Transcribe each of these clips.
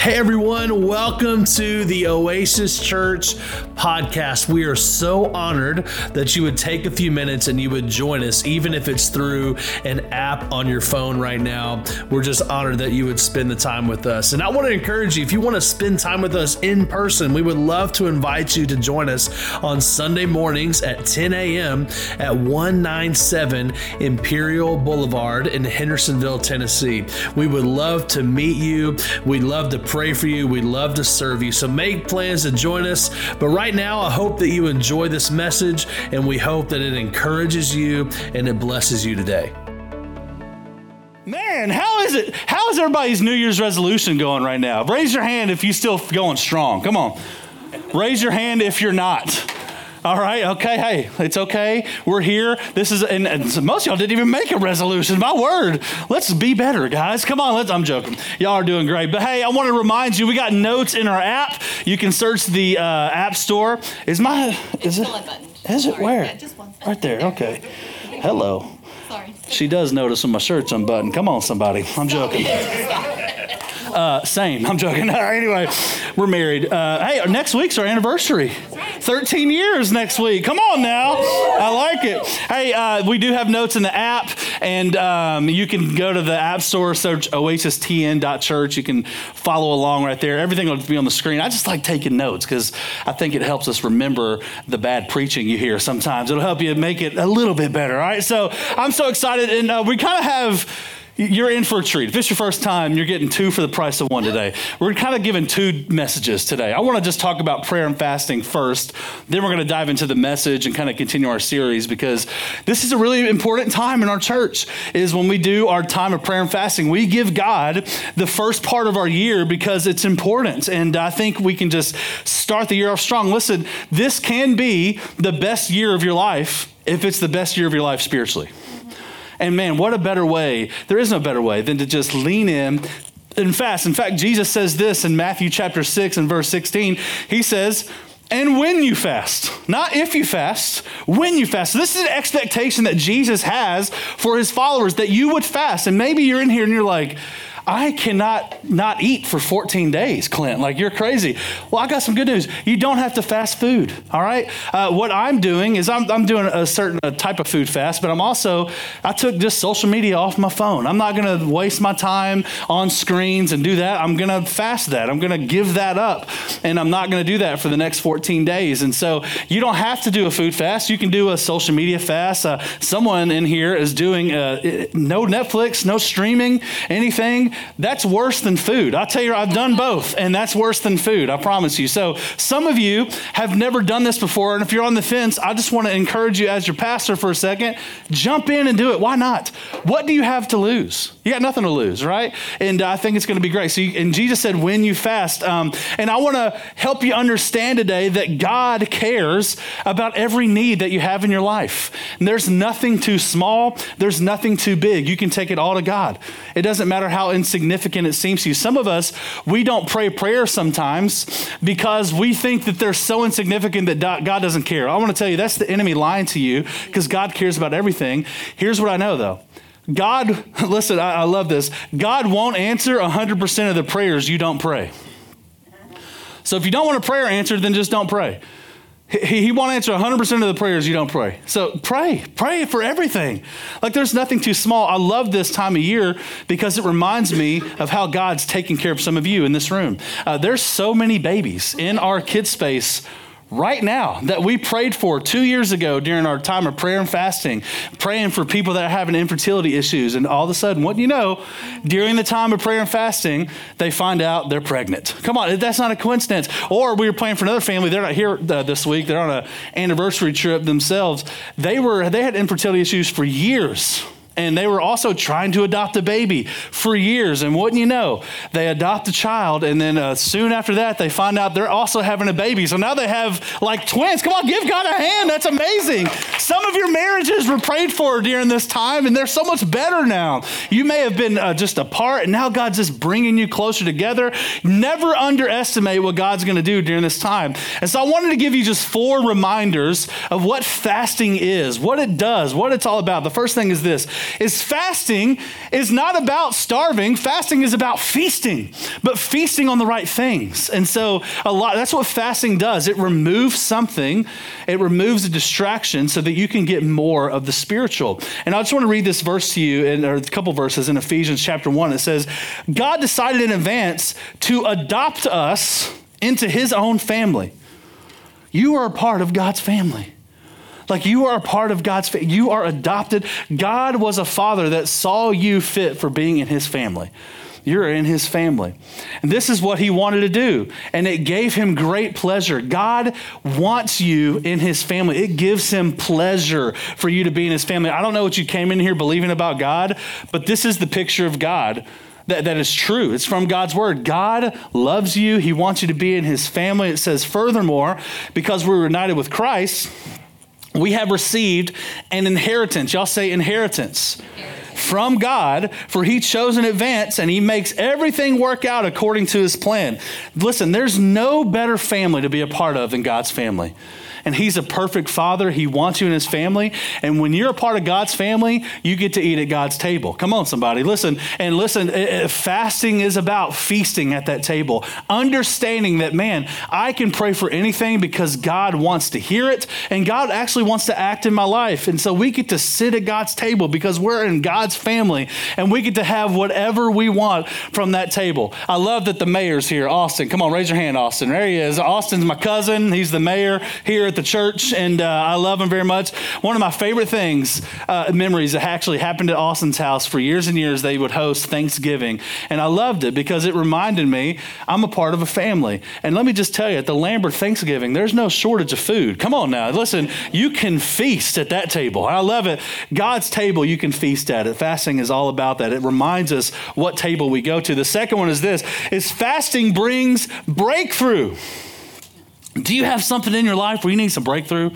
Hey everyone, welcome to the Oasis Church podcast. We are so honored that you would take a few minutes and you would join us, even if it's through an app on your phone right now. We're just honored that you would spend the time with us. And I want to encourage you if you want to spend time with us in person, we would love to invite you to join us on Sunday mornings at 10 a.m. at 197 Imperial Boulevard in Hendersonville, Tennessee. We would love to meet you. We'd love to pray for you. We'd love to serve you. So make plans to join us. But right now, I hope that you enjoy this message and we hope that it encourages you and it blesses you today. Man, how is it? How is everybody's New Year's resolution going right now? Raise your hand if you're still going strong. Come on. Raise your hand if you're not. All right, okay, hey, it's okay. We're here. This is, and, and most of y'all didn't even make a resolution. My word, let's be better, guys. Come on, let's. I'm joking. Y'all are doing great. But hey, I want to remind you, we got notes in our app. You can search the uh, app store. Is my is it? Is it where? Yeah, Right there. Okay. Hello. Sorry. She does notice when my shirt's unbuttoned. Come on, somebody. I'm joking. Uh, same. I'm joking. anyway, we're married. Uh, hey, next week's our anniversary. 13 years next week. Come on now. I like it. Hey, uh, we do have notes in the app, and um, you can go to the App Store, search oasistn.church. You can follow along right there. Everything will be on the screen. I just like taking notes because I think it helps us remember the bad preaching you hear sometimes. It'll help you make it a little bit better. All right. So I'm so excited, and uh, we kind of have you're in for a treat. If it's your first time, you're getting two for the price of one today. We're kind of giving two messages today. I want to just talk about prayer and fasting first. Then we're going to dive into the message and kind of continue our series because this is a really important time in our church is when we do our time of prayer and fasting. We give God the first part of our year because it's important. And I think we can just start the year off strong. Listen, this can be the best year of your life if it's the best year of your life spiritually. And man, what a better way. There is no better way than to just lean in and fast. In fact, Jesus says this in Matthew chapter 6 and verse 16. He says, and when you fast, not if you fast, when you fast. So this is an expectation that Jesus has for his followers that you would fast. And maybe you're in here and you're like, I cannot not eat for 14 days, Clint. Like, you're crazy. Well, I got some good news. You don't have to fast food, all right? Uh, what I'm doing is I'm, I'm doing a certain type of food fast, but I'm also, I took just social media off my phone. I'm not going to waste my time on screens and do that. I'm going to fast that. I'm going to give that up, and I'm not going to do that for the next 14 days. And so you don't have to do a food fast. You can do a social media fast. Uh, someone in here is doing uh, no Netflix, no streaming, anything that's worse than food. I'll tell you, I've done both, and that's worse than food, I promise you. So, some of you have never done this before, and if you're on the fence, I just want to encourage you as your pastor for a second jump in and do it. Why not? What do you have to lose? You got nothing to lose, right? And I think it's going to be great. So, you, and Jesus said, when you fast. Um, and I want to help you understand today that God cares about every need that you have in your life. And there's nothing too small, there's nothing too big. You can take it all to God. It doesn't matter how insignificant it seems to you. Some of us, we don't pray prayer sometimes because we think that they're so insignificant that God doesn't care. I want to tell you, that's the enemy lying to you because God cares about everything. Here's what I know though. God, listen, I, I love this. God won't answer 100% of the prayers you don't pray. So if you don't want a prayer answered, then just don't pray. He, won't answer 100% of the prayers you don't pray. So pray, pray for everything. Like there's nothing too small. I love this time of year because it reminds me of how God's taking care of some of you in this room. Uh, there's so many babies in our kid space right now that we prayed for two years ago during our time of prayer and fasting, praying for people that are having infertility issues. And all of a sudden, what do you know? During the time of prayer and fasting, they find out they're pregnant. Come on, that's not a coincidence. Or we were praying for another family. They're not here uh, this week. They're on an anniversary trip themselves. They were they had infertility issues for years and they were also trying to adopt a baby for years. And wouldn't you know, they adopt a child, and then uh, soon after that, they find out they're also having a baby. So now they have like twins. Come on, give God a hand. That's amazing. Some of your marriages were prayed for during this time, and they're so much better now. You may have been uh, just apart, and now God's just bringing you closer together. Never underestimate what God's going to do during this time. And so I wanted to give you just four reminders of what fasting is, what it does, what it's all about. The first thing is this is fasting is not about starving. Fasting is about feasting, but feasting on the right things. And so a lot that's what fasting does. It removes something, it removes a distraction so that you can get more of the spiritual. And I just want to read this verse to you in or a couple verses in Ephesians chapter 1. It says, God decided in advance to adopt us into his own family. You are a part of God's family. Like you are a part of God's family. You are adopted. God was a father that saw you fit for being in his family. You're in his family. And this is what he wanted to do. And it gave him great pleasure. God wants you in his family. It gives him pleasure for you to be in his family. I don't know what you came in here believing about God, but this is the picture of God that, that is true. It's from God's word. God loves you. He wants you to be in his family. It says, furthermore, because we're united with Christ, we have received an inheritance. Y'all say inheritance. From God, for he chose in advance and he makes everything work out according to his plan. Listen, there's no better family to be a part of than God's family and He's a perfect Father. He wants you in His family. And when you're a part of God's family, you get to eat at God's table. Come on, somebody. Listen. And listen, eh, eh, fasting is about feasting at that table, understanding that, man, I can pray for anything because God wants to hear it, and God actually wants to act in my life. And so we get to sit at God's table because we're in God's family, and we get to have whatever we want from that table. I love that the mayor's here, Austin. Come on, raise your hand, Austin. There he is. Austin's my cousin. He's the mayor here at the church, and uh, I love him very much. One of my favorite things, uh, memories that actually happened at Austin's house for years and years, they would host Thanksgiving. And I loved it because it reminded me I'm a part of a family. And let me just tell you, at the Lambert Thanksgiving, there's no shortage of food. Come on now. Listen, you can feast at that table. I love it. God's table, you can feast at it. Fasting is all about that. It reminds us what table we go to. The second one is this is fasting brings breakthrough. Do you have something in your life where you need some breakthrough?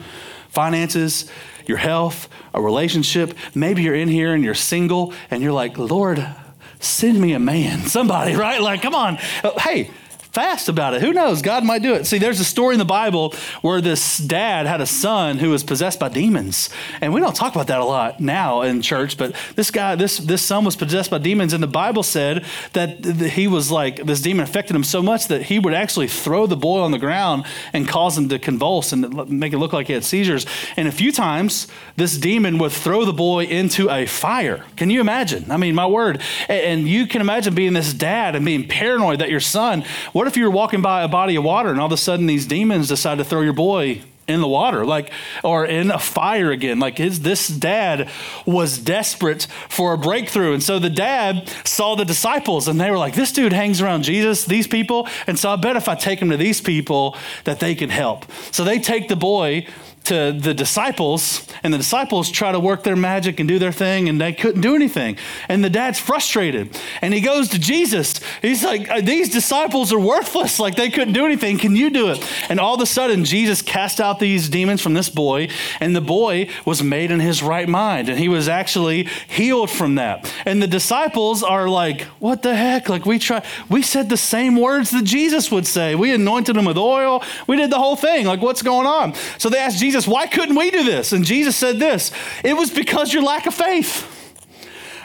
Finances, your health, a relationship. Maybe you're in here and you're single and you're like, Lord, send me a man. Somebody, right? Like, come on. Hey, fast about it. Who knows? God might do it. See, there's a story in the Bible where this dad had a son who was possessed by demons. And we don't talk about that a lot now in church, but this guy, this, this son was possessed by demons. And the Bible said that he was like, this demon affected him so much that he would actually throw the boy on the ground and cause him to convulse and make it look like he had seizures. And a few times, this demon would throw the boy into a fire. Can you imagine? I mean, my word. And you can imagine being this dad and being paranoid that your son, what what if you were walking by a body of water and all of a sudden these demons decide to throw your boy in the water, like, or in a fire again. Like his, this dad was desperate for a breakthrough. And so the dad saw the disciples and they were like, this dude hangs around Jesus, these people. And so I bet if I take him to these people that they can help. So they take the boy to the disciples, and the disciples try to work their magic and do their thing, and they couldn't do anything. And the dad's frustrated, and he goes to Jesus. He's like, uh, These disciples are worthless. Like, they couldn't do anything. Can you do it? And all of a sudden, Jesus cast out these demons from this boy, and the boy was made in his right mind, and he was actually healed from that. And the disciples are like, What the heck? Like, we try, we said the same words that Jesus would say. We anointed him with oil, we did the whole thing. Like, what's going on? So they asked Jesus, Jesus, why couldn't we do this? And Jesus said this it was because your lack of faith.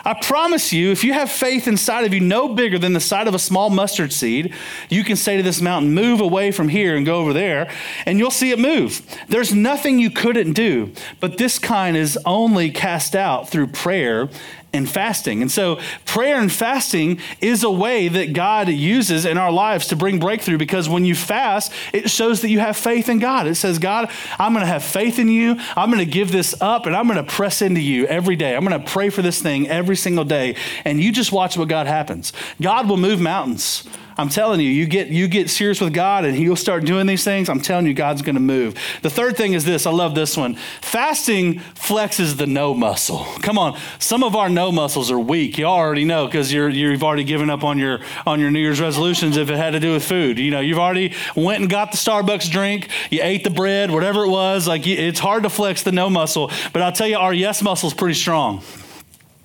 I promise you, if you have faith inside of you no bigger than the size of a small mustard seed, you can say to this mountain, Move away from here and go over there, and you'll see it move. There's nothing you couldn't do, but this kind is only cast out through prayer and fasting. And so, prayer and fasting is a way that God uses in our lives to bring breakthrough because when you fast, it shows that you have faith in God. It says, God, I'm going to have faith in you. I'm going to give this up and I'm going to press into you every day. I'm going to pray for this thing every single day. And you just watch what God happens. God will move mountains. I'm telling you, you get you get serious with God and He'll start doing these things. I'm telling you, God's going to move. The third thing is this. I love this one. Fasting flexes the no muscle. Come on, some of our no muscles are weak. You already know because you're you've already given up on your on your New Year's resolutions if it had to do with food. You know, you've already went and got the Starbucks drink. You ate the bread, whatever it was. Like it's hard to flex the no muscle, but I'll tell you, our yes muscle is pretty strong.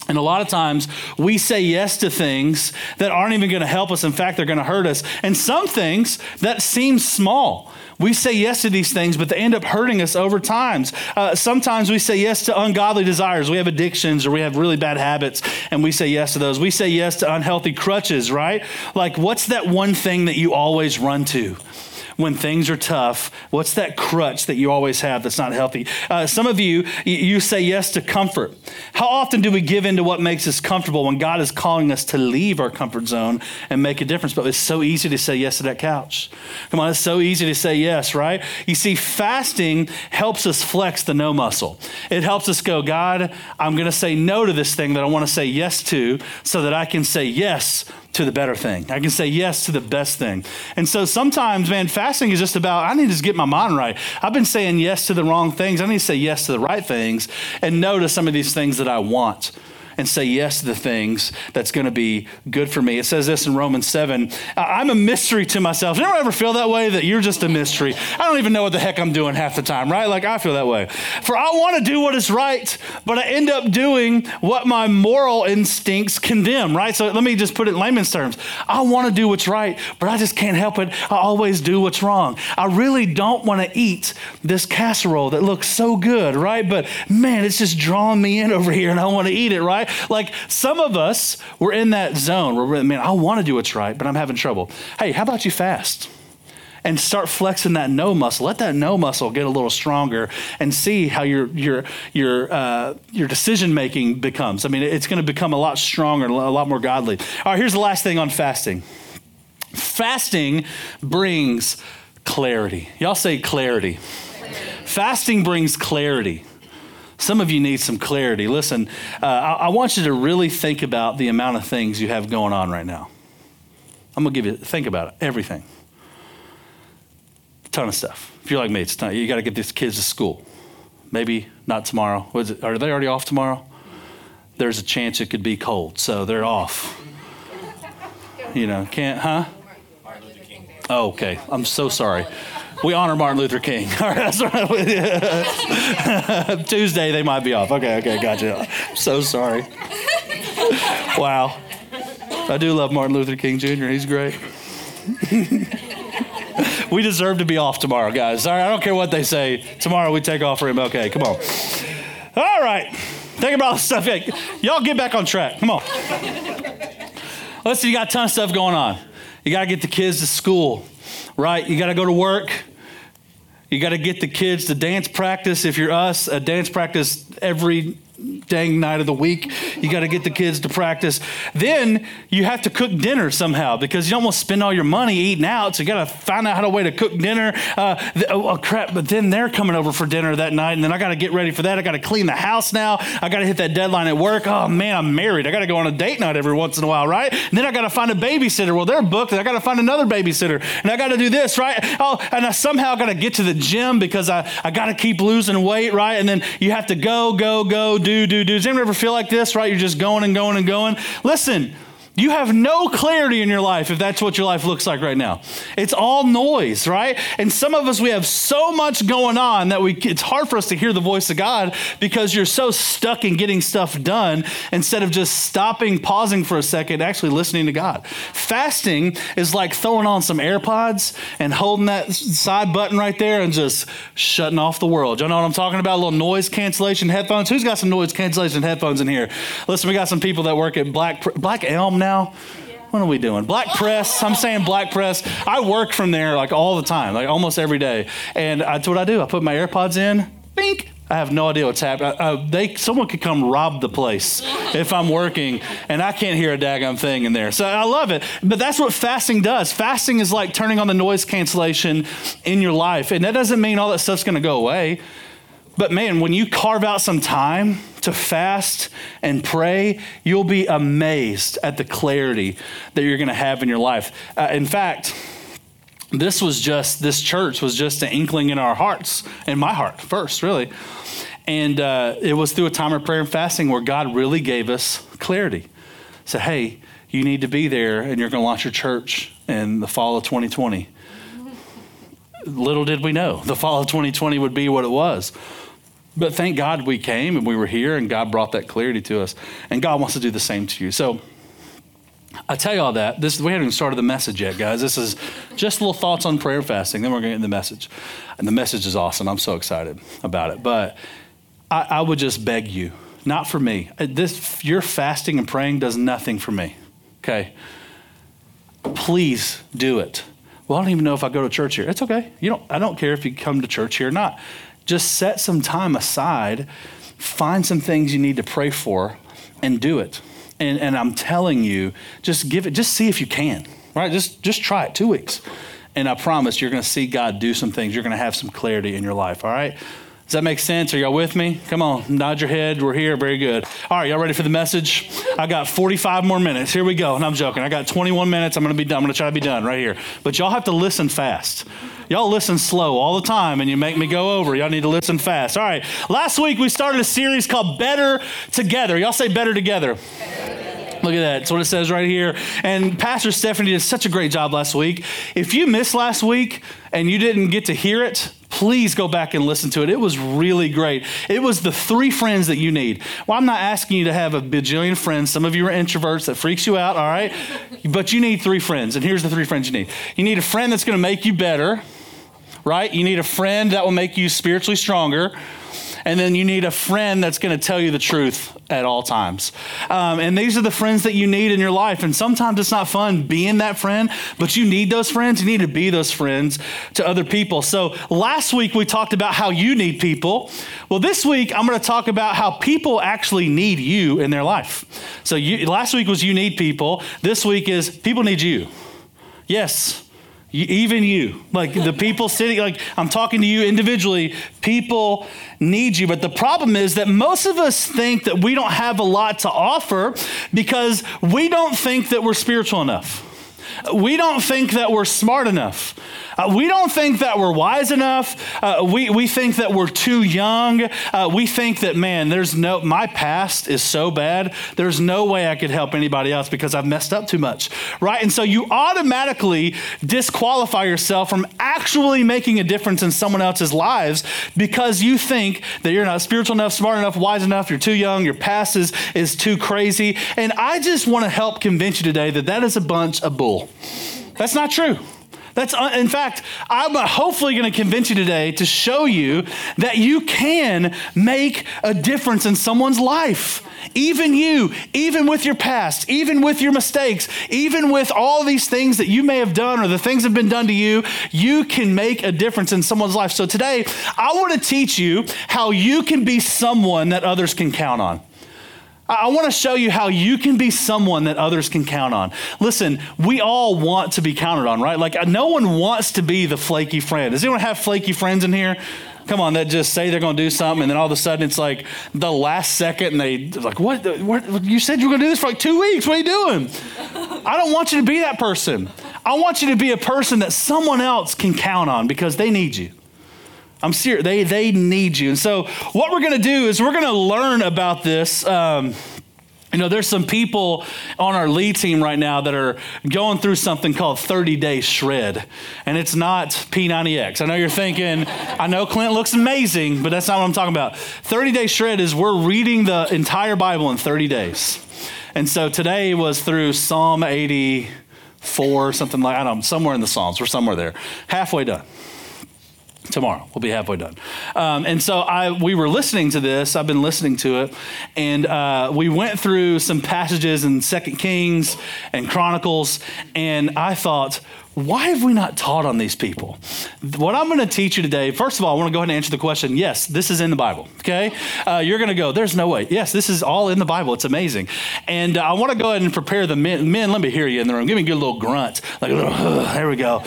And a lot of times we say yes to things that aren't even going to help us. In fact, they're going to hurt us. And some things that seem small. We say yes to these things, but they end up hurting us over times. Uh, sometimes we say yes to ungodly desires. We have addictions or we have really bad habits, and we say yes to those. We say yes to unhealthy crutches, right? Like, what's that one thing that you always run to? When things are tough? What's that crutch that you always have that's not healthy? Uh, some of you, you say yes to comfort. How often do we give in to what makes us comfortable when God is calling us to leave our comfort zone and make a difference? But it's so easy to say yes to that couch. Come on, it's so easy to say yes, right? You see, fasting helps us flex the no muscle. It helps us go, God, I'm going to say no to this thing that I want to say yes to so that I can say yes to the better thing. I can say yes to the best thing. And so sometimes, man, fasting is just about, I need to get my mind right. I've been saying yes to the wrong things. I need to say yes to the right things and no to some of these things that I want and say yes to the things that's going to be good for me. It says this in Romans 7 I'm a mystery to myself. You ever feel that way that you're just a mystery? I don't even know what the heck I'm doing half the time, right? Like I feel that way. For I want to do what is right, but I end up doing what my moral instincts condemn, right? So let me just put it in layman's terms. I want to do what's right, but I just can't help it. I always do what's wrong. I really don't want to eat this casserole that looks so good, right? But man, it's just drawing me in over here and I want to eat it, right? Right? Like some of us, we're in that zone where, man, I want to do what's right, but I'm having trouble. Hey, how about you fast? and start flexing that no muscle. Let that no muscle get a little stronger and see how your your your uh, your decision making becomes. I mean, it's going to become a lot stronger, a lot more godly. All right, here's the last thing on fasting. Fasting brings clarity. Y'all say clarity. clarity. Fasting brings clarity. Some of you need some clarity. Listen, uh, I, I want you to really think about the amount of things you have going on right now. I'm going to give you, think about it, everything. A ton of stuff. If you're like me, it's time. You got to get these kids to school. Maybe not tomorrow. It, are they already off tomorrow? There's a chance it could be cold, so they're off. You know, can't, huh? Oh, okay. I'm so sorry we honor Martin Luther King. Tuesday they might be off. Okay, okay, gotcha. So sorry. Wow. I do love Martin Luther King Jr. He's great. we deserve to be off tomorrow, guys. All right, I don't care what they say. Tomorrow we take off for MLK. Come on. All right. Think about all this stuff. Y'all get back on track. Come on. Listen, you got a ton of stuff going on. You got to get the kids to school, right? You got to go to work. You got to get the kids to dance practice. If you're us, a dance practice every dang night of the week. You got to get the kids to practice. Then you have to cook dinner somehow because you don't want to spend all your money eating out. So you got to find out how to way to cook dinner. Uh, oh, oh, crap! But then they're coming over for dinner that night, and then I got to get ready for that. I got to clean the house now. I got to hit that deadline at work. Oh man, I'm married. I got to go on a date night every once in a while, right? And then I got to find a babysitter. Well, they're booked. I got to find another babysitter, and I got to do this, right? Oh, and I somehow got to get to the gym because I I got to keep losing weight, right? And then you have to go, go, go, go, do, do, do. Does anyone ever feel like this, right? You're just going and going and going. Listen, you have no clarity in your life if that's what your life looks like right now. It's all noise, right? And some of us, we have so much going on that we, it's hard for us to hear the voice of God because you're so stuck in getting stuff done instead of just stopping, pausing for a second, actually listening to God. Fasting is like throwing on some AirPods and holding that side button right there and just shutting off the world. You know what I'm talking about? A little noise cancellation headphones. Who's got some noise cancellation headphones in here? Listen, we got some people that work at Black, Black Elm now. What are we doing? Black press. I'm saying black press. I work from there like all the time, like almost every day. And that's what I do. I put my AirPods in. Bink. I have no idea what's happening. Uh, they, someone could come rob the place if I'm working and I can't hear a daggum thing in there. So I love it. But that's what fasting does. Fasting is like turning on the noise cancellation in your life. And that doesn't mean all that stuff's going to go away. But man, when you carve out some time to fast and pray, you'll be amazed at the clarity that you're going to have in your life. Uh, in fact, this was just, this church was just an inkling in our hearts, in my heart first, really. And uh, it was through a time of prayer and fasting where God really gave us clarity. Said, hey, you need to be there and you're going to launch your church in the fall of 2020. Little did we know the fall of 2020 would be what it was. But thank God we came and we were here and God brought that clarity to us. And God wants to do the same to you. So I tell you all that. This we haven't even started the message yet, guys. This is just little thoughts on prayer and fasting. Then we're going to get into the message. And the message is awesome. I'm so excited about it. But I, I would just beg you, not for me. Uh, this your fasting and praying does nothing for me. Okay. Please do it. Well, I don't even know if I go to church here. It's okay. You don't I don't care if you come to church here or not. Just set some time aside, find some things you need to pray for, and do it. And, and I'm telling you, just give it, just see if you can, right? Just, just try it two weeks. And I promise you're going to see God do some things. You're going to have some clarity in your life, all right? Does that make sense? Are y'all with me? Come on, nod your head. We're here. Very good. All right, y'all ready for the message? I got 45 more minutes. Here we go. And I'm joking. I got 21 minutes. I'm going to be done. I'm going to try to be done right here. But y'all have to listen fast. Y'all listen slow all the time and you make me go over. Y'all need to listen fast. All right. Last week we started a series called Better Together. Y'all say Better Together. Look at that. That's what it says right here. And Pastor Stephanie did such a great job last week. If you missed last week and you didn't get to hear it, please go back and listen to it. It was really great. It was the three friends that you need. Well, I'm not asking you to have a bajillion friends. Some of you are introverts that freaks you out, all right? But you need three friends. And here's the three friends you need you need a friend that's going to make you better, right? You need a friend that will make you spiritually stronger and then you need a friend that's going to tell you the truth at all times. Um, and these are the friends that you need in your life. And sometimes it's not fun being that friend, but you need those friends. You need to be those friends to other people. So last week we talked about how you need people. Well, this week I'm going to talk about how people actually need you in their life. So you, last week was you need people. This week is people need you. Yes even you, like the people sitting, like I'm talking to you individually, people need you. But the problem is that most of us think that we don't have a lot to offer because we don't think that we're spiritual enough. We don't think that we're smart enough. Uh, we don't think that we're wise enough. Uh, we, we think that we're too young. Uh, we think that, man, there's no, my past is so bad, there's no way I could help anybody else because I've messed up too much, right? And so you automatically disqualify yourself from actually making a difference in someone else's lives because you think that you're not spiritual enough, smart enough, wise enough, you're too young, your past is, is too crazy. And I just want to help convince you today that that is a bunch of bull. That's not true. That's, uh, in fact, I'm hopefully going to convince you today to show you that you can make a difference in someone's life. Even you, even with your past, even with your mistakes, even with all these things that you may have done or the things that have been done to you, you can make a difference in someone's life. So today, I want to teach you how you can be someone that others can count on. I want to show you how you can be someone that others can count on. Listen, we all want to be counted on, right? Like, no one wants to be the flaky friend. Does anyone have flaky friends in here? Come on, that just say they're going to do something, and then all of a sudden it's like the last second, and they like, what, what? You said you were going to do this for like two weeks. What are you doing? I don't want you to be that person. I want you to be a person that someone else can count on because they need you. I'm serious. They, they need you. And so, what we're going to do is we're going to learn about this. Um, you know, there's some people on our lead team right now that are going through something called 30 day shred, and it's not P90X. I know you're thinking, I know Clint looks amazing, but that's not what I'm talking about. 30 day shred is we're reading the entire Bible in 30 days. And so today was through Psalm 84, something like, I don't know, somewhere in the Psalms. We're somewhere there, halfway done tomorrow. We'll be halfway done. Um, and so I, we were listening to this. I've been listening to it. And uh, we went through some passages in second kings and chronicles. And i thought why have we not taught on these people? What I'm going to teach you today, first of all, I want to go ahead and answer the question yes, this is in the Bible, okay? Uh, you're going to go, there's no way. Yes, this is all in the Bible. It's amazing. And uh, I want to go ahead and prepare the men. Men, let me hear you in the room. Give me a good little grunt. Like uh, there we go.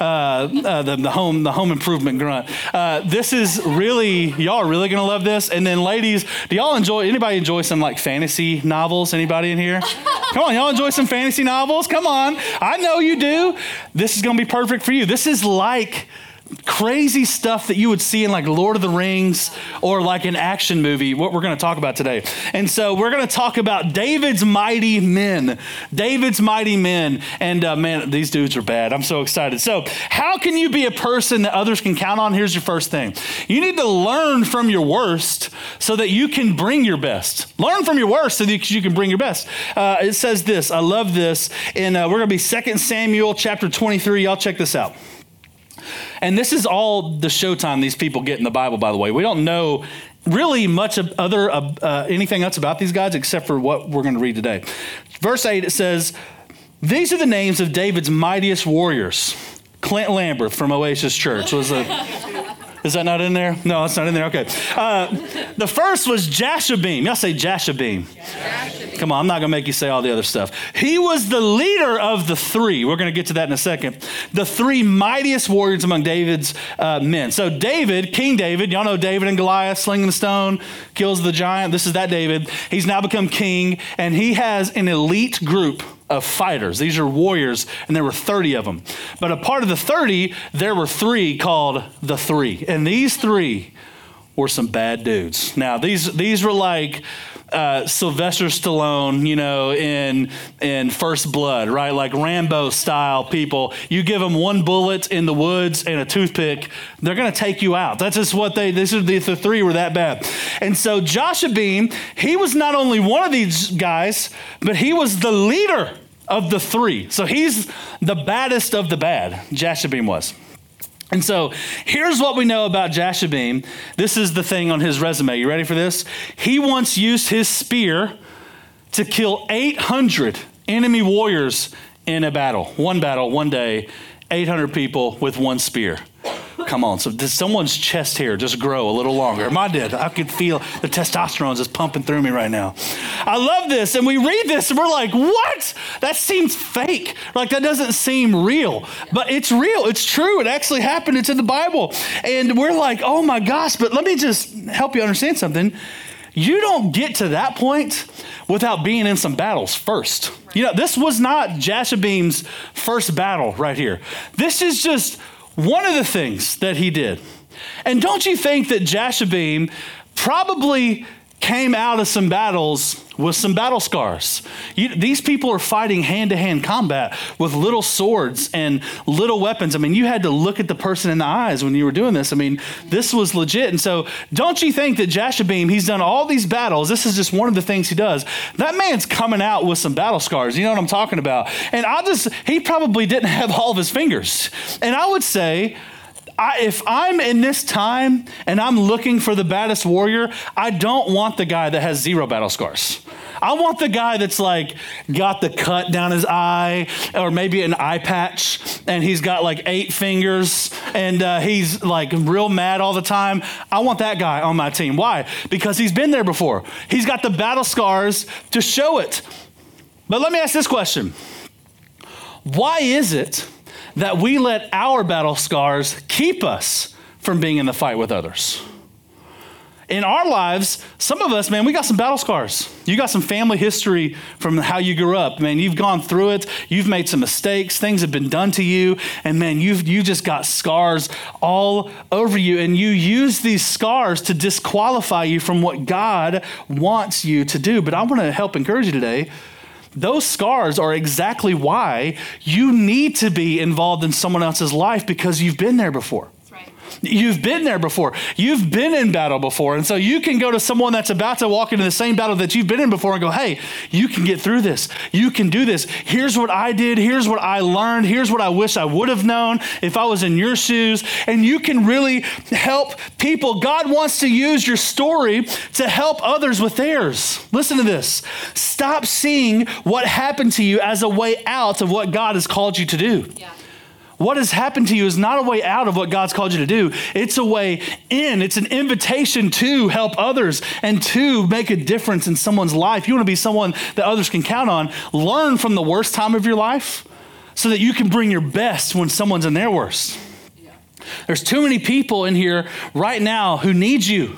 Uh, uh, the, the, home, the home improvement grunt. Uh, this is really, y'all are really going to love this. And then, ladies, do y'all enjoy, anybody enjoy some like fantasy novels? Anybody in here? Come on, y'all enjoy some fantasy novels? Come on. I know you do. This is going to be perfect for you. This is like crazy stuff that you would see in like Lord of the Rings or like an action movie, what we're going to talk about today. And so we're going to talk about David's mighty men. David's mighty men. And uh, man, these dudes are bad. I'm so excited. So, how can you be a person that others can count on? Here's your first thing you need to learn from your worst so that you can bring your best. Learn from your worst so that you can bring your best. Uh, it says this. I love this. And uh, we're going to be 2 Samuel chapter 23. Y'all check this out. And this is all the showtime these people get in the Bible, by the way. We don't know really much of other uh, uh, anything else about these guys except for what we're going to read today. Verse 8 it says, These are the names of David's mightiest warriors. Clint Lambert from Oasis Church was a is that not in there? No, it's not in there. Okay. Uh, the first was Jashobeam. Y'all say Jashobeam. Jashobeam. Come on, I'm not going to make you say all the other stuff. He was the leader of the three. We're going to get to that in a second. The three mightiest warriors among David's uh, men. So, David, King David, y'all know David and Goliath, slinging the stone, kills the giant. This is that David. He's now become king, and he has an elite group of fighters. These are warriors, and there were 30 of them. But a part of the 30, there were three called the three. And these three were some bad dudes. Now, these, these were like uh, Sylvester Stallone, you know, in in First Blood, right? Like Rambo style people. You give them one bullet in the woods and a toothpick, they're to take you out. That's just what they. This is the, the three were that bad. And so Jashobeam, he was not only one of these guys, but he was the leader of the three. So he's the baddest of the bad. Jashobeam was. And so here's what we know about Jashobeam. This is the thing on his resume. You ready for this? He once used his spear to kill 800 enemy warriors in a battle. One battle, one day, 800 people with one spear. Come on. So, did someone's chest hair just grow a little longer? Mine did. I could feel the testosterone just pumping through me right now. I love this. And we read this and we're like, what? That seems fake. Like, that doesn't seem real. But it's real. It's true. It actually happened. It's in the Bible. And we're like, oh my gosh. But let me just help you understand something. You don't get to that point without being in some battles first. You know, this was not Jashobeam's first battle right here. This is just one of the things that he did. And don't you think that Jashobeam probably came out of some battles with some battle scars. You, these people are fighting hand to hand combat with little swords and little weapons. I mean, you had to look at the person in the eyes when you were doing this. I mean, this was legit. And so, don't you think that Jashobeam, he's done all these battles? This is just one of the things he does. That man's coming out with some battle scars. You know what I'm talking about? And I just, he probably didn't have all of his fingers. And I would say, I, if I'm in this time and I'm looking for the baddest warrior, I don't want the guy that has zero battle scars. I want the guy that's like got the cut down his eye, or maybe an eye patch, and he's got like eight fingers, and uh, he's like real mad all the time. I want that guy on my team. Why? Because he's been there before. He's got the battle scars to show it. But let me ask this question Why is it that we let our battle scars keep us from being in the fight with others. In our lives, some of us, man, we got some battle scars. You got some family history from how you grew up. Man, you've gone through it. You've made some mistakes. Things have been done to you. And man, you've you just got scars all over you. And you use these scars to disqualify you from what God wants you to do. But I want to help encourage you today those scars are exactly why you need to be involved in someone else's life because you've been there before. You've been there before. You've been in battle before. And so you can go to someone that's about to walk into the same battle that you've been in before and go, hey, you can get through this. You can do this. Here's what I did. Here's what I learned. Here's what I wish I would have known if I was in your shoes. And you can really help people. God wants to use your story to help others with theirs. Listen to this. Stop seeing what happened to you as a way out of what God has called you to do. Yeah. What has happened to you is not a way out of what God's called you to do. It's a way in. It's an invitation to help others and to make a difference in someone's life. You want to be someone that others can count on. Learn from the worst time of your life so that you can bring your best when someone's in their worst. There's too many people in here right now who need you.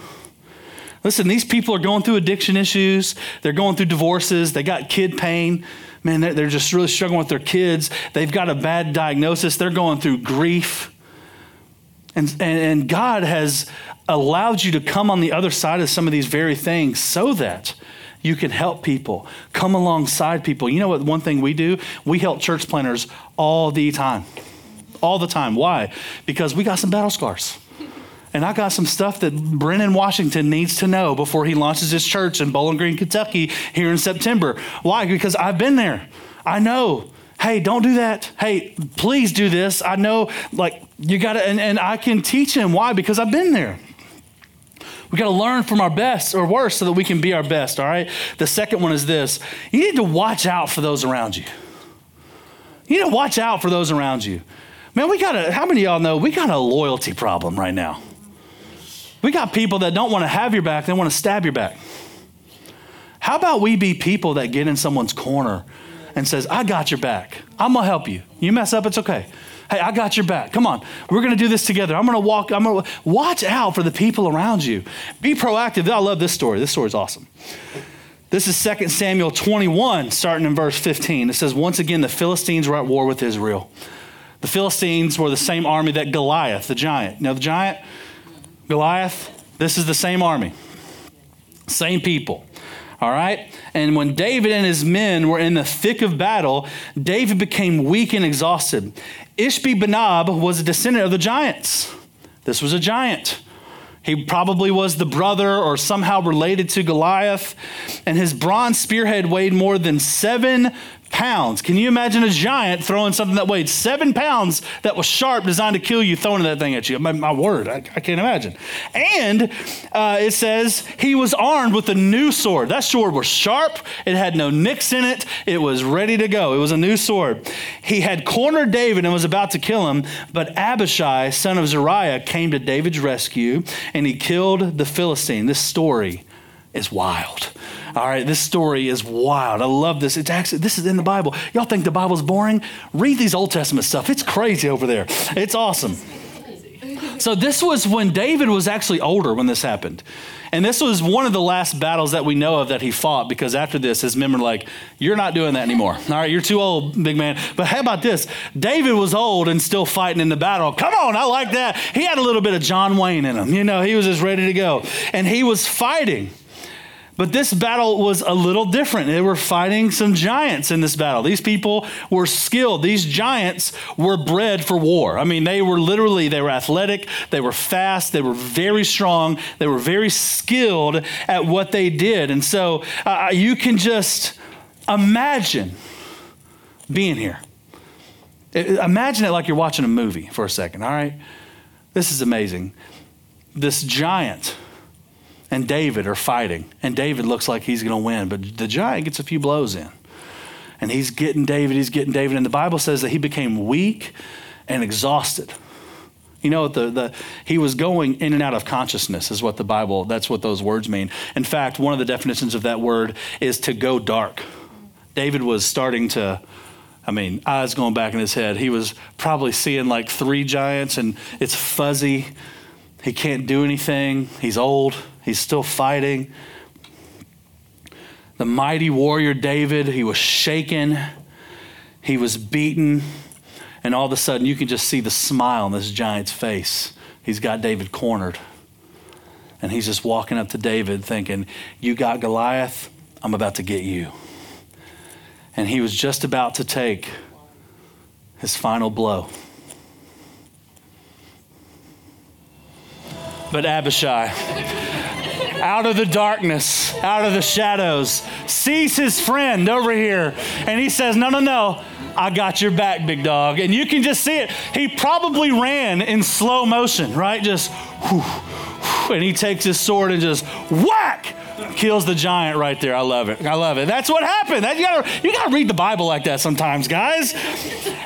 Listen, these people are going through addiction issues, they're going through divorces, they got kid pain man, they're, they're just really struggling with their kids. They've got a bad diagnosis. They're going through grief. And, and, and God has allowed you to come on the other side of some of these very things so that you can help people, come alongside people. You know what? One thing we do, we help church planners all the time. All the time. Why? Because we got some battle scars. And I got some stuff that Brennan Washington needs to know before he launches his church in Bowling Green, Kentucky here in September. Why? Because I've been there. I know. Hey, don't do that. Hey, please do this. I know, like, you got to, and, and I can teach him. Why? Because I've been there. We got to learn from our best or worst so that we can be our best, all right? The second one is this you need to watch out for those around you. You need to watch out for those around you. Man, we got a, how many of y'all know we got a loyalty problem right now? We got people that don't want to have your back, they want to stab your back. How about we be people that get in someone's corner and says, I got your back. I'm gonna help you. You mess up, it's okay. Hey, I got your back. Come on. We're to do this together. I'm to walk. I'm to watch out for the people around you. Be proactive. I love this story. This story is awesome. This is 2 Samuel 21, starting in verse 15. It says, Once again, the Philistines were at war with Israel. The Philistines were the same army that Goliath, the giant. Now, the giant, Goliath, this is the same army, same people. All right? And when David and his men were in the thick of battle, David became weak and exhausted. Ishbi Benob was a descendant of the giants. This was a giant. He probably was the brother or somehow related to Goliath, and his bronze spearhead weighed more than seven pounds. Can you imagine a giant throwing something that weighed seven pounds that was sharp, designed to kill you, throwing that thing at you? My, my word, I, I, can't imagine. And uh, it says he was armed with a new sword. That sword was sharp, it had no nicks in it, it was ready to go. It was a new sword. He had cornered David and was about to kill him, but Abishai, son of Zeruiah, came to David's rescue and he killed the Philistine. This story is wild. All right, this story is wild. I love this. It's actually this is in the Bible. Y'all think the Bible's boring? Read these Old Testament stuff. It's crazy over there. It's awesome. So this was when David was actually older when this happened. And this was one of the last battles that we know of that he fought because after this, his men were like, You're not doing that anymore. All right, you're too old, big man. But how about this? David was old and still fighting in the battle. Come on, I like that. He had a little bit of John Wayne in him. You know, he was just ready to go. And he was fighting. But this battle was a little different. They were fighting some giants in this battle. These people were skilled. These giants were bred for war. I mean, they were literally, they were athletic, they were fast, they were very strong, they were very skilled at what they did. And so uh, you can just imagine being here. Imagine it like you're watching a movie for a second, all right? This is amazing. This giant and David are fighting. And David looks like he's going to win, but the giant gets a few blows in. And he's getting David, he's getting David. And the Bible says that he became weak and exhausted. You know, the, the, he was going in and out of consciousness, is what the Bible, that's what those words mean. In fact, one of the definitions of that word is to go dark. David was starting to, I mean, eyes going back in his head. He was probably seeing like three giants and it's fuzzy. He can't do anything. He's old. He's still fighting. The mighty warrior David, he was shaken, he was beaten, and all of a sudden you can just see the smile on this giant's face. He's got David cornered. And he's just walking up to David thinking, You got Goliath, I'm about to get you. And he was just about to take his final blow. But Abishai, out of the darkness, out of the shadows, sees his friend over here, and he says, No, no, no, I got your back, big dog. And you can just see it. He probably ran in slow motion, right? Just, and he takes his sword and just whack kills the giant right there. I love it. I love it. That's what happened. That, you, gotta, you gotta read the Bible like that sometimes, guys.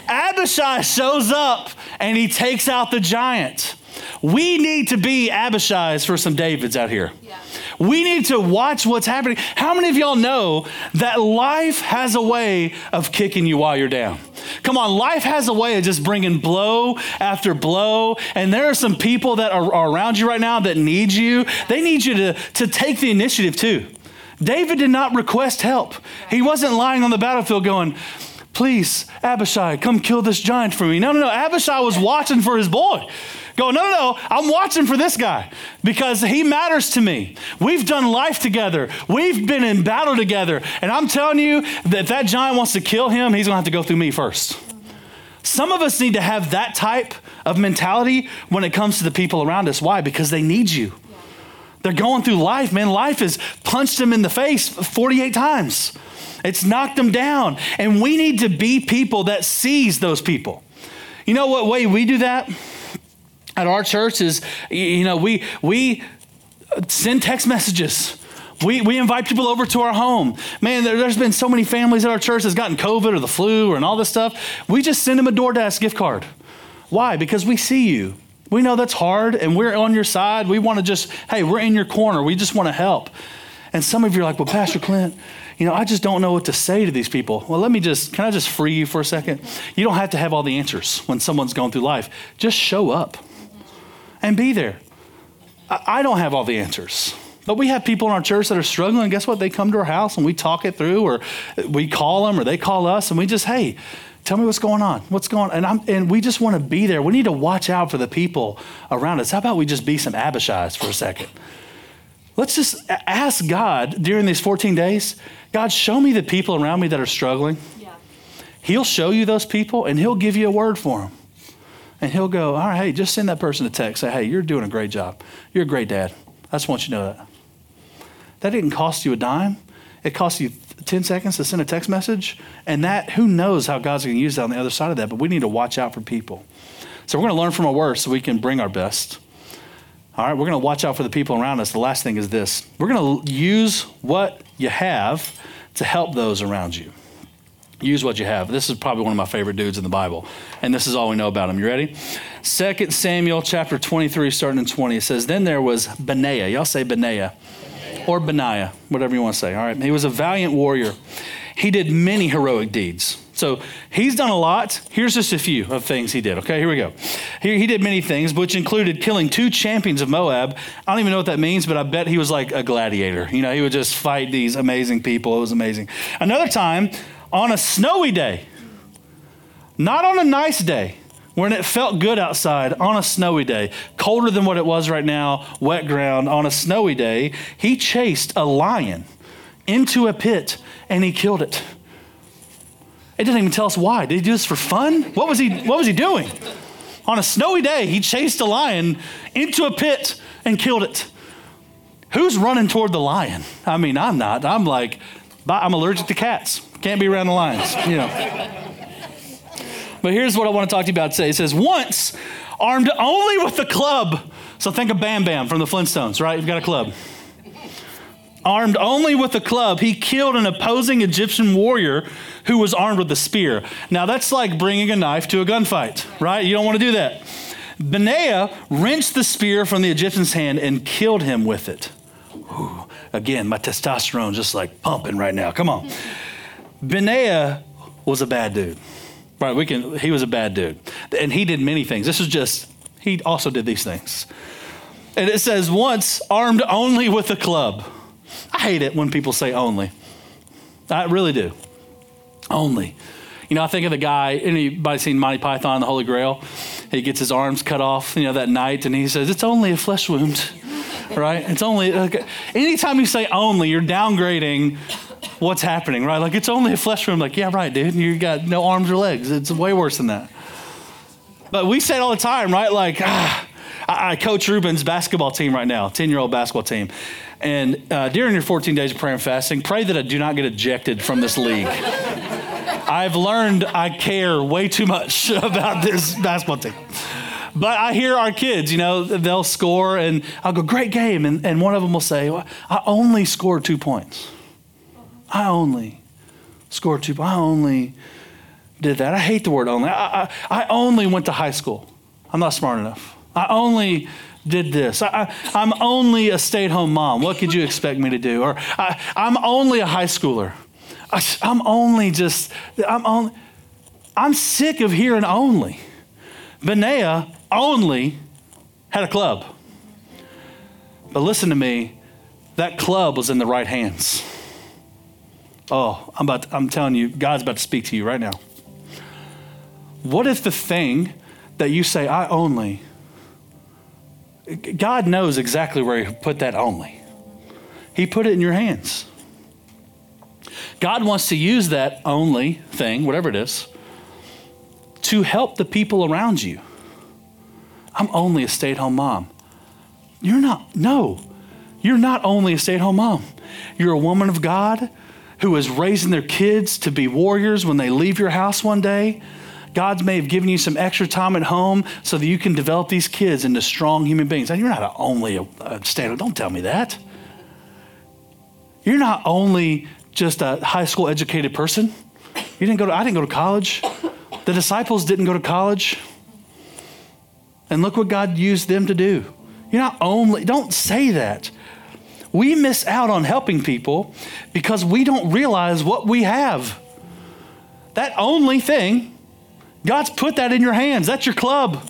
Abishai shows up and he takes out the giant. We need to be Abishai's for some Davids out here. Yeah. We need to watch what's happening. How many of y'all know that life has a way of kicking you while you're down? Come on, life has a way of just bringing blow after blow. And there are some people that are, are around you right now that need you. They need you to, to take the initiative too. David did not request help. He wasn't lying on the battlefield going, please, Abishai, come kill this giant for me. No, no, no. Abishai was watching for his boy. Go, no, no, no. I'm watching for this guy because he matters to me. We've done life together. We've been in battle together. And I'm telling you that if that giant wants to kill him, he's going to have to go through me first. Some of us need to have that type of mentality when it comes to the people around us. Why? Because they need you. They're going through life, man. Life has punched them in the face 48 times. It's knocked them down. And we need to be people that sees those people. You know what way we do that? At our church is, you know, we we send text messages. We, we invite people over to our home. Man, there, has been so many families at our church that's gotten COVID or the flu or and all this stuff. We just send them a DoorDash gift card. Why? Because we see you. We know that's hard and we're on your side. We want to just, hey, we're in your corner. We just want to help. And some of you are like, well, Pastor Clint, you know, I just don't know what to say to these people. Well, let me just, can I just free you for a second? You don't have to have all the answers when someone's going through life. Just show up and be there. I don't have all the answers. But we have people in our church that are struggling. Guess what? They come to our house and we talk it through, or we call them, or they call us, and we just, hey, tell me what's going on. What's going on? And, I'm, and we just want to be there. We need to watch out for the people around us. How about we just be some Abishais for a second? Let's just ask God during these 14 days God, show me the people around me that are struggling. Yeah. He'll show you those people and He'll give you a word for them. And He'll go, All right, hey, just send that person a text. Say, Hey, you're doing a great job. You're a great dad. I just want you to know that. That didn't cost you a dime. It cost you 10 seconds to send a text message. And that, who knows how God's going to use that on the other side of that. But we need to watch out for people. So we're going to learn from our worst so we can bring our best. All right, we're going to watch out for the people around us. The last thing is this we're going to use what you have to help those around you. Use what you have. This is probably one of my favorite dudes in the Bible, and this is all we know about him. You ready? 2 Samuel chapter 23, starting in 20. It says, Then there was Benaiah. Y'all say Benaiah. Or Benaiah, whatever you want to say. All right. He was a valiant warrior. He did many heroic deeds. So he's done a lot. Here's just a few of things he did. Okay, here we go. He, he did many things, which included killing two champions of Moab. I don't even know what that means, but I bet he was like a gladiator. You know, he would just fight these amazing people. It was amazing. Another time, on a snowy day, not on a nice day, when it felt good outside on a snowy day, colder than what it was right now, wet ground, on a snowy day, he chased a lion into a pit and he killed it. It doesn't even tell us why. Did he do this for fun? What was he, what was he doing? On a snowy day, he chased a lion into a pit and killed it. Who's running toward the lion? I mean, I'm not. I'm like, I'm allergic to cats. Can't be around the lions, you know. But here's what I want to talk to you about today. It says, once armed only with a club. So think of Bam Bam from the Flintstones, right? You've got a club armed only with a club, he killed an opposing Egyptian warrior who was armed with a spear. Now, that's like bringing a knife to a gunfight, right? You don't want to do that. Benaiah wrenched the spear from the Egyptian's hand and killed him with it. Ooh, again, my testosterone just like pumping right now. Come on. Benaiah was a bad dude. Right, we can he was a bad dude. And he did many things. This is just he also did these things. And it says once armed only with a club. I hate it when people say only. I really do. Only. You know, I think of the guy, anybody seen Monty Python, the Holy Grail? He gets his arms cut off, you know, that night, and he says, It's only a flesh wound, right? It's only, like, anytime you say only, you're downgrading what's happening, right? Like, it's only a flesh wound. Like, yeah, right, dude. You got no arms or legs. It's way worse than that. But we say it all the time, right? Like, ah, I coach Ruben's basketball team right now, 10 year old basketball team. And uh, during your 14 days of prayer and fasting, pray that I do not get ejected from this league. I've learned I care way too much about this basketball team. But I hear our kids, you know, they'll score and I'll go, great game. And, and one of them will say, well, I only scored two points. I only scored two I only did that. I hate the word only. I, I, I only went to high school. I'm not smart enough. I only did this. I, am only a stay at home mom. What could you expect me to do? Or I, am only a high schooler. I, I'm only just, I'm only, I'm sick of hearing only. Benaiah only had a club. But listen to me, that club was in the right hands. Oh, I'm about to, I'm telling you, God's about to speak to you right now. What if the thing that you say, I only, God knows exactly where He put that only. He put it in your hands. God wants to use that only thing, whatever it is, to help the people around you. I'm only a stay at home mom. You're not, no, you're not only a stay at home mom. You're a woman of God who is raising their kids to be warriors when they leave your house one day. God may have given you some extra time at home so that you can develop these kids into strong human beings. And you're not only a, a stand don't tell me that. You're not only just a high school educated person. You didn't go to, I didn't go to college. The disciples didn't go to college. And look what God used them to do. You're not only, don't say that. We miss out on helping people because we don't realize what we have. That only thing, God's put that in your hands. That's your club.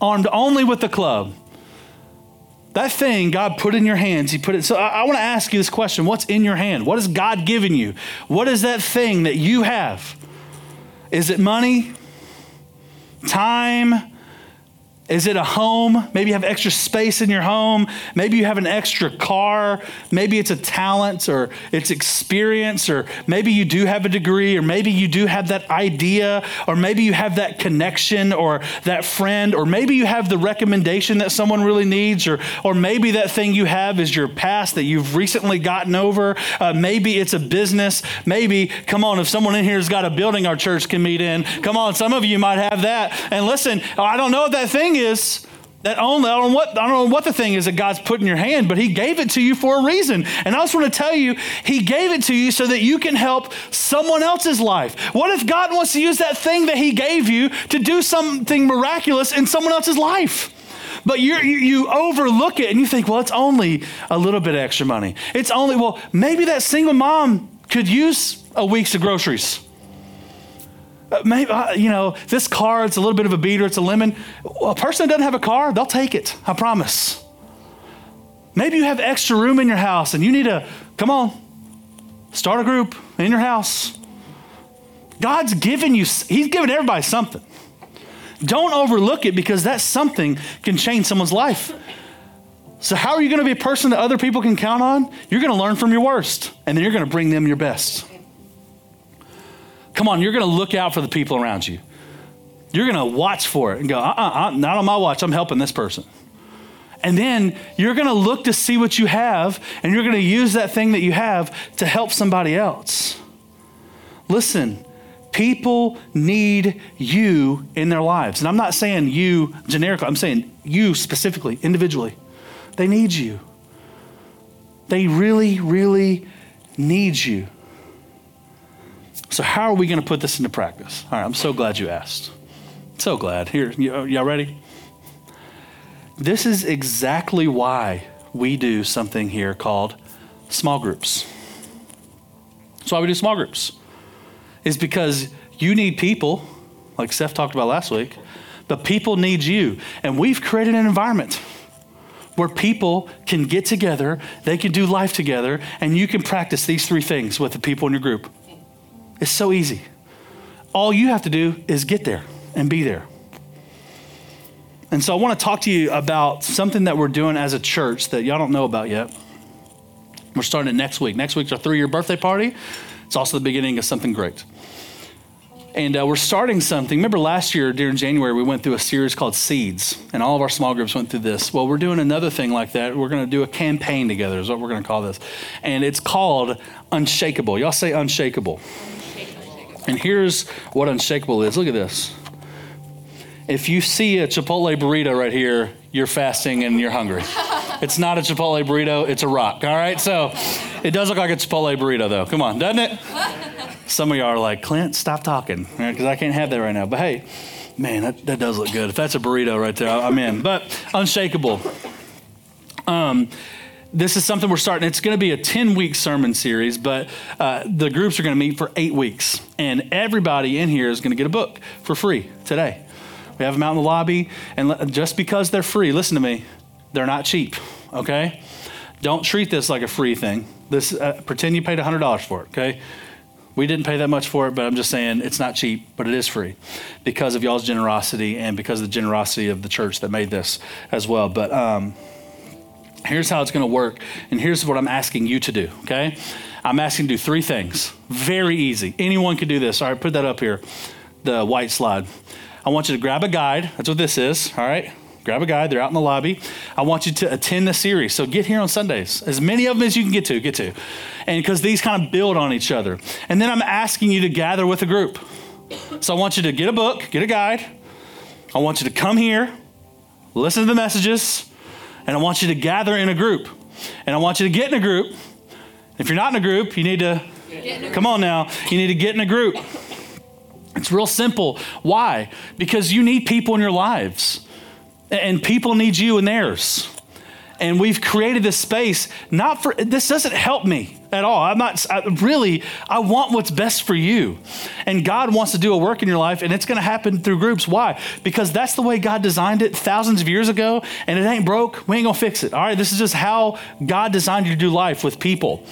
Armed only with the club. That thing God put in your hands, He put it. So I, I want to ask you this question What's in your hand? What has God given you? What is that thing that you have? Is it money? Time? Is it a home? Maybe you have extra space in your home. Maybe you have an extra car. Maybe it's a talent or it's experience, or maybe you do have a degree, or maybe you do have that idea, or maybe you have that connection or that friend, or maybe you have the recommendation that someone really needs, or, or maybe that thing you have is your past that you've recently gotten over. Uh, maybe it's a business. Maybe, come on, if someone in here has got a building our church can meet in, come on, some of you might have that. And listen, I don't know what that thing is that only, I don't, know what, I don't know what the thing is that God's put in your hand, but He gave it to you for a reason. And I just want to tell you, He gave it to you so that you can help someone else's life. What if God wants to use that thing that He gave you to do something miraculous in someone else's life? But you you overlook it and you think, well, it's only a little bit extra money. It's only, well, maybe that single mom could use a week's of groceries. Uh, maybe, uh, you know, this car, it's a little bit of a beater, it's a lemon. A person that doesn't have a car, they'll take it, I promise. Maybe you have extra room in your house and you need to, come on, start a group in your house. God's given you, He's given everybody something. Don't overlook it because that something can change someone's life. So, how are you going to be a person that other people can count on? You're going to learn from your worst, and then you're going to bring them your best. Come on, you're going to look out for the people around you. You're going to watch for it and go, uh uh-uh, uh, not on my watch, I'm helping this person. And then you're going to look to see what you have, and you're going to use that thing that you have to help somebody else. Listen, people need you in their lives. And I'm not saying you generically, I'm saying you specifically, individually. They need you. They really, really need you. So, how are we going to put this into practice? All right, I'm so glad you asked. So glad. Here, y'all ready? This is exactly why we do something here called small groups. That's why we do small groups. Is because you need people, like Seth talked about last week, but people need you. And we've created an environment where people can get together, they can do life together, and you can practice these three things with the people in your group. It's so easy. All you have to do is get there and be there. And so I want to talk to you about something that we're doing as a church that y'all don't know about yet. We're starting it next week. Next week's our three year birthday party. It's also the beginning of something great. And uh, we're starting something. Remember last year during January, we went through a series called Seeds, and all of our small groups went through this. Well, we're doing another thing like that. We're going to do a campaign together, is what we're going to call this. And it's called Unshakable. Y'all say Unshakable. And here's what unshakable is. Look at this. If you see a Chipotle burrito right here, you're fasting and you're hungry. It's not a Chipotle burrito, it's a rock. All right? So it does look like a Chipotle burrito, though. Come on, doesn't it? Some of y'all are like, Clint, stop talking, because right? I can't have that right now. But hey, man, that, that does look good. If that's a burrito right there, I'm in. But unshakable. Um, this is something we're starting. It's going to be a 10 week sermon series, but uh, the groups are going to meet for eight weeks. And everybody in here is going to get a book for free today. We have them out in the lobby. And just because they're free, listen to me, they're not cheap, okay? Don't treat this like a free thing. This, uh, pretend you paid $100 for it, okay? We didn't pay that much for it, but I'm just saying it's not cheap, but it is free because of y'all's generosity and because of the generosity of the church that made this as well. But um, here's how it's going to work, and here's what I'm asking you to do, okay? I'm asking you to do three things. Very easy. Anyone can do this. All right, put that up here, the white slide. I want you to grab a guide. That's what this is, all right? grab a guide. They're out in the lobby. I want you to attend the series. So get here on Sundays, as many of them as you can get to, get to. And because these kind of build on each other. And then I'm asking you to gather with a group. So I want you to get a book, get a guide. I want you to come here, listen to the messages, and I want you to gather in a group. And I want you to get in a group. If you're not in a group, you need to come on now. You need to get in a group. It's real simple. Why? Because you need people in your lives and people need you and theirs. And we've created this space not for this doesn't help me at all. I'm not I, really I want what's best for you. And God wants to do a work in your life and it's going to happen through groups. Why? Because that's the way God designed it thousands of years ago and it ain't broke. We ain't going to fix it. All right, this is just how God designed you to do life with people.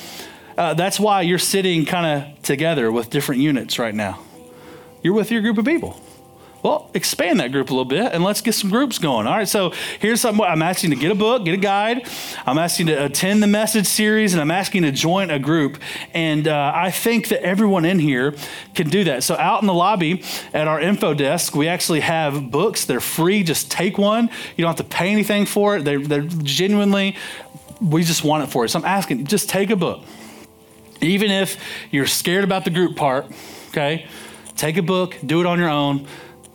Uh, that's why you're sitting kind of together with different units right now. You're with your group of people. Well, expand that group a little bit and let's get some groups going. All right, so here's something I'm asking to get a book, get a guide. I'm asking to attend the message series, and I'm asking to join a group. And uh, I think that everyone in here can do that. So, out in the lobby at our info desk, we actually have books. They're free. Just take one. You don't have to pay anything for it. They're, they're genuinely, we just want it for you. So, I'm asking, just take a book. Even if you're scared about the group part, okay? Take a book, do it on your own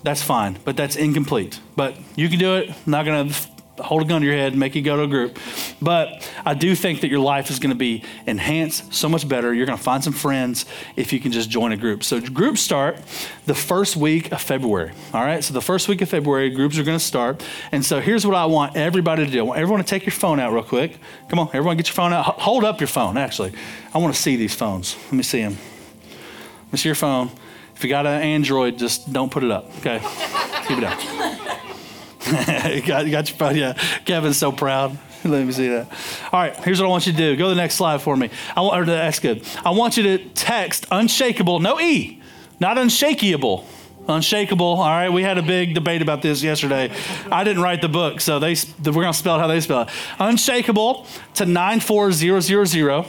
that's fine, but that's incomplete. But you can do it. I'm not going to hold a gun to your head and make you go to a group. But I do think that your life is going to be enhanced so much better. You're going to find some friends if you can just join a group. So groups start the first week of February. All right. So the first week of February, groups are going to start. And so here's what I want everybody to do. I want everyone to take your phone out real quick. Come on, everyone, get your phone out. Hold up your phone. Actually, I want to see these phones. Let me see them. Let me see your phone. If you got an Android, just don't put it up. Okay, keep it down. you, got, you got your phone. Yeah, Kevin's so proud. Let me see that. All right, here's what I want you to do. Go to the next slide for me. I want, or that's good. I want you to text unshakable, no E, not unshakeable. Unshakable. All right, we had a big debate about this yesterday. I didn't write the book, so they we're gonna spell it how they spell it. Unshakable to nine four zero zero zero.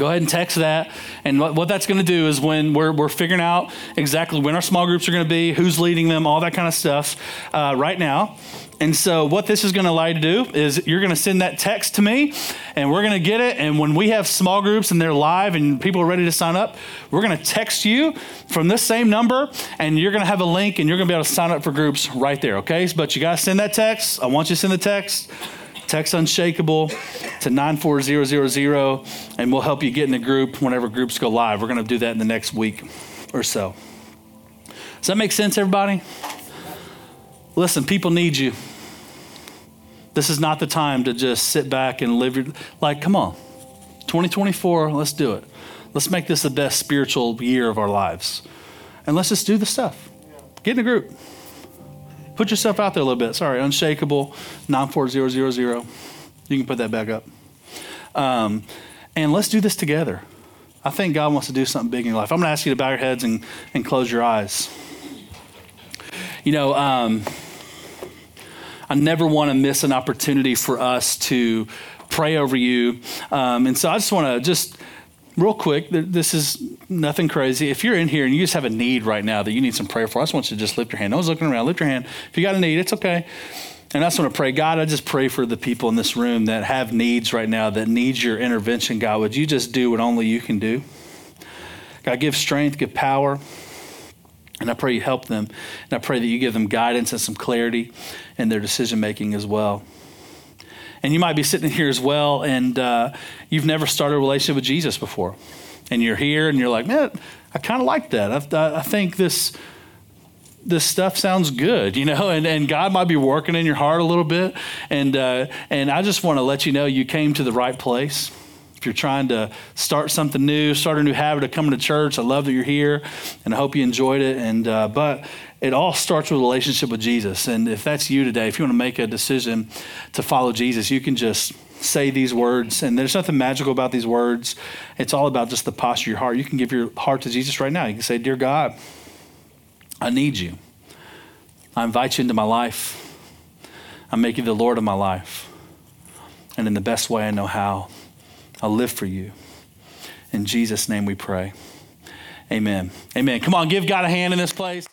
Go ahead and text that. And what, what that's going to do is when we're, we're figuring out exactly when our small groups are going to be, who's leading them, all that kind of stuff uh, right now. And so, what this is going to allow you to do is you're going to send that text to me, and we're going to get it. And when we have small groups and they're live and people are ready to sign up, we're going to text you from this same number, and you're going to have a link, and you're going to be able to sign up for groups right there. Okay? But you got to send that text. I want you to send the text. Text Unshakable to 94000 and we'll help you get in the group whenever groups go live. We're going to do that in the next week or so. Does that make sense, everybody? Listen, people need you. This is not the time to just sit back and live your like, come on. 2024, let's do it. Let's make this the best spiritual year of our lives. And let's just do the stuff. Get in a group. Put yourself out there a little bit. Sorry, unshakable, 94000. You can put that back up. Um, and let's do this together. I think God wants to do something big in your life. I'm going to ask you to bow your heads and, and close your eyes. You know, um, I never want to miss an opportunity for us to pray over you. Um, and so I just want to just real quick, this is nothing crazy. If you're in here and you just have a need right now that you need some prayer for, I just want you to just lift your hand. No one's looking around. Lift your hand. If you got a need, it's okay. And I just want to pray, God, I just pray for the people in this room that have needs right now, that need your intervention, God. Would you just do what only you can do? God, give strength, give power. And I pray you help them. And I pray that you give them guidance and some clarity in their decision making as well. And you might be sitting here as well, and uh, you've never started a relationship with Jesus before. And you're here, and you're like, man, I kind of like that. I, I think this this stuff sounds good, you know, and, and God might be working in your heart a little bit. And, uh, and I just want to let you know you came to the right place. If you're trying to start something new, start a new habit of coming to church, I love that you're here and I hope you enjoyed it. And, uh, but it all starts with a relationship with Jesus. And if that's you today, if you want to make a decision to follow Jesus, you can just say these words, and there's nothing magical about these words. It's all about just the posture of your heart. You can give your heart to Jesus right now. You can say, Dear God, I need you. I invite you into my life. I make you the Lord of my life. And in the best way I know how, I'll live for you. In Jesus' name we pray. Amen. Amen. Come on, give God a hand in this place.